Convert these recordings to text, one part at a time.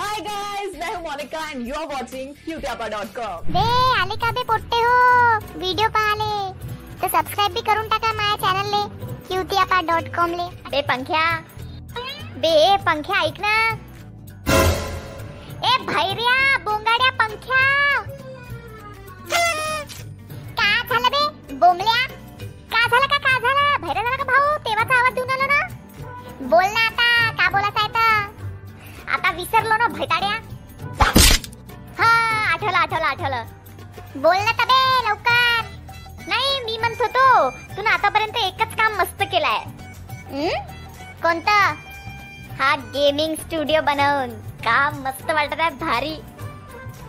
हाय guys मैं हूँ Monika and you are watching cuteapa.com बे आले का बे पोट्टे हो व्हिडिओ पाहाले तर सबस्क्राईब बी करून टाका चॅनलले क्यूतियापा डॉट कॉम ले। बे पंख्या। बे, पंख्या, ऐक ना। ए, भैर्या, बोंगाड्या पंख्या। का झालं बे? बोंबल्या? आठवलं आठवलं. बोल ना तबे लवकर. नाही मी म्हणत होतो तू ना आतापर्यंत एकच काम मस्त केलाय. हं? कोणतं? हा गेमिंग स्टुडिओ बनवून. काम मस्त वाटत आहे भारी.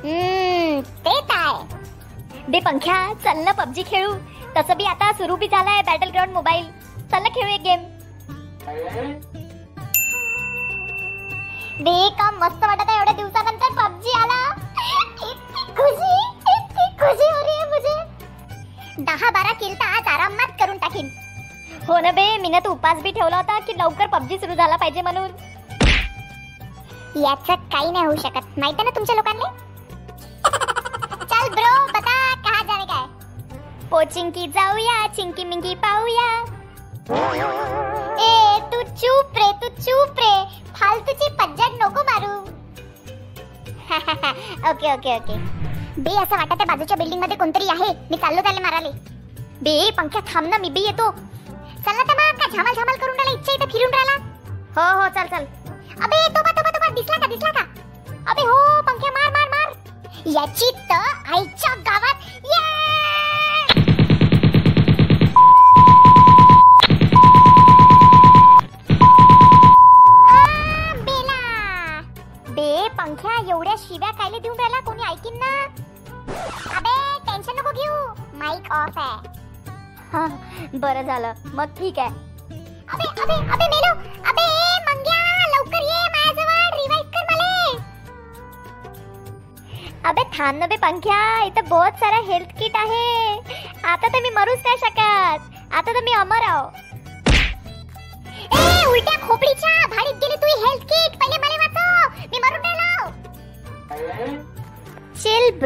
हम्म, ते काय दे पंख्या चल ना पबजी खेळू. तसं बी आता सुरू बी झालाय बॅटल ग्राउंड मोबाईल चल ना खेळू एक गेम दे काम मस्त वाटत आहे दहा बारा किल तर आज आरामात करून टाकीन. हो ना बे मी तू उपास बी ठेवला होता की लवकर पबजी सुरू झाला पाहिजे म्हणून. याच काही नाही होऊ शकत. माहीत ना तुमच्या लोकांनी चल ब्रो बता कहा जाने काय है? पोचिंकी जाऊया चिंकी मिंकी पाहूया ए तू चूप रे तू चूप रे. फालतूची पज्जट नको मारू. Okay okay okay. बे असं वाटत आहे बाजूच्या बिल्डिंगमध्ये कोणतरी आहे. मी चाललो त्याला माराले बे पंख्या थांब ना मी बी येतो. चल ना तर का झामाल झामाल करून राहिला इच्छा इथं फिरून राहिला? हो हो चल चल. अबे तो बा तो बा तो बा दिसला का दिसला का? अबे हो पंख्या मार मार मार. याची तर आईच्या गावात ये! बेला. बे पंख्या एवढ्या शिव्या कायले देऊन राहिला कोणी ऐकीन ना? अबे टेन्शन नको घेऊ. माईक ऑफ आहे. बरं झालं. मग ठीक आहे. अबे अबे अबे मेलो. अबे मंग्या लवकर ये माझ्याजवळ. रिवाइव कर मले. अबे थांब ना बे पंख्या. इथं बहुत सारा हेल्थ किट आहे. आता तर मी मरूच नाही शकत. आता तर मी अमर आहो. ए उलट्या खोपडीच्या.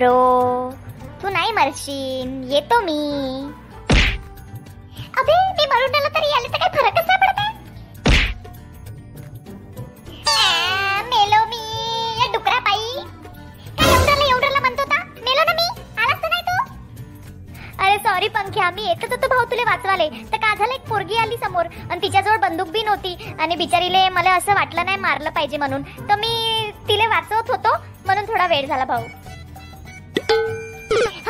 ब्रो. तू नाही मरशील. येतो मी. अबे मी मरून राहिलो तरी याले तर काही फरक नाही पडत मेलो मी. या डुकरा पायी काय म्हणतो होता मेलो ना मी. आलास तर नाही तू? अरे सॉरी पंख्या. मी येतच होतो भाऊ तुले वाचवाले. तर का झालं एक पोरगी आली समोर. आणि तिच्याजवळ बंदूक बी नव्हती आणि बिचारीले मला असं वाटलं नाही मारलं पाहिजे म्हणून. तर मी तिले वाचवत होतो. म्हणून थोडा वेळ झाला भाऊ.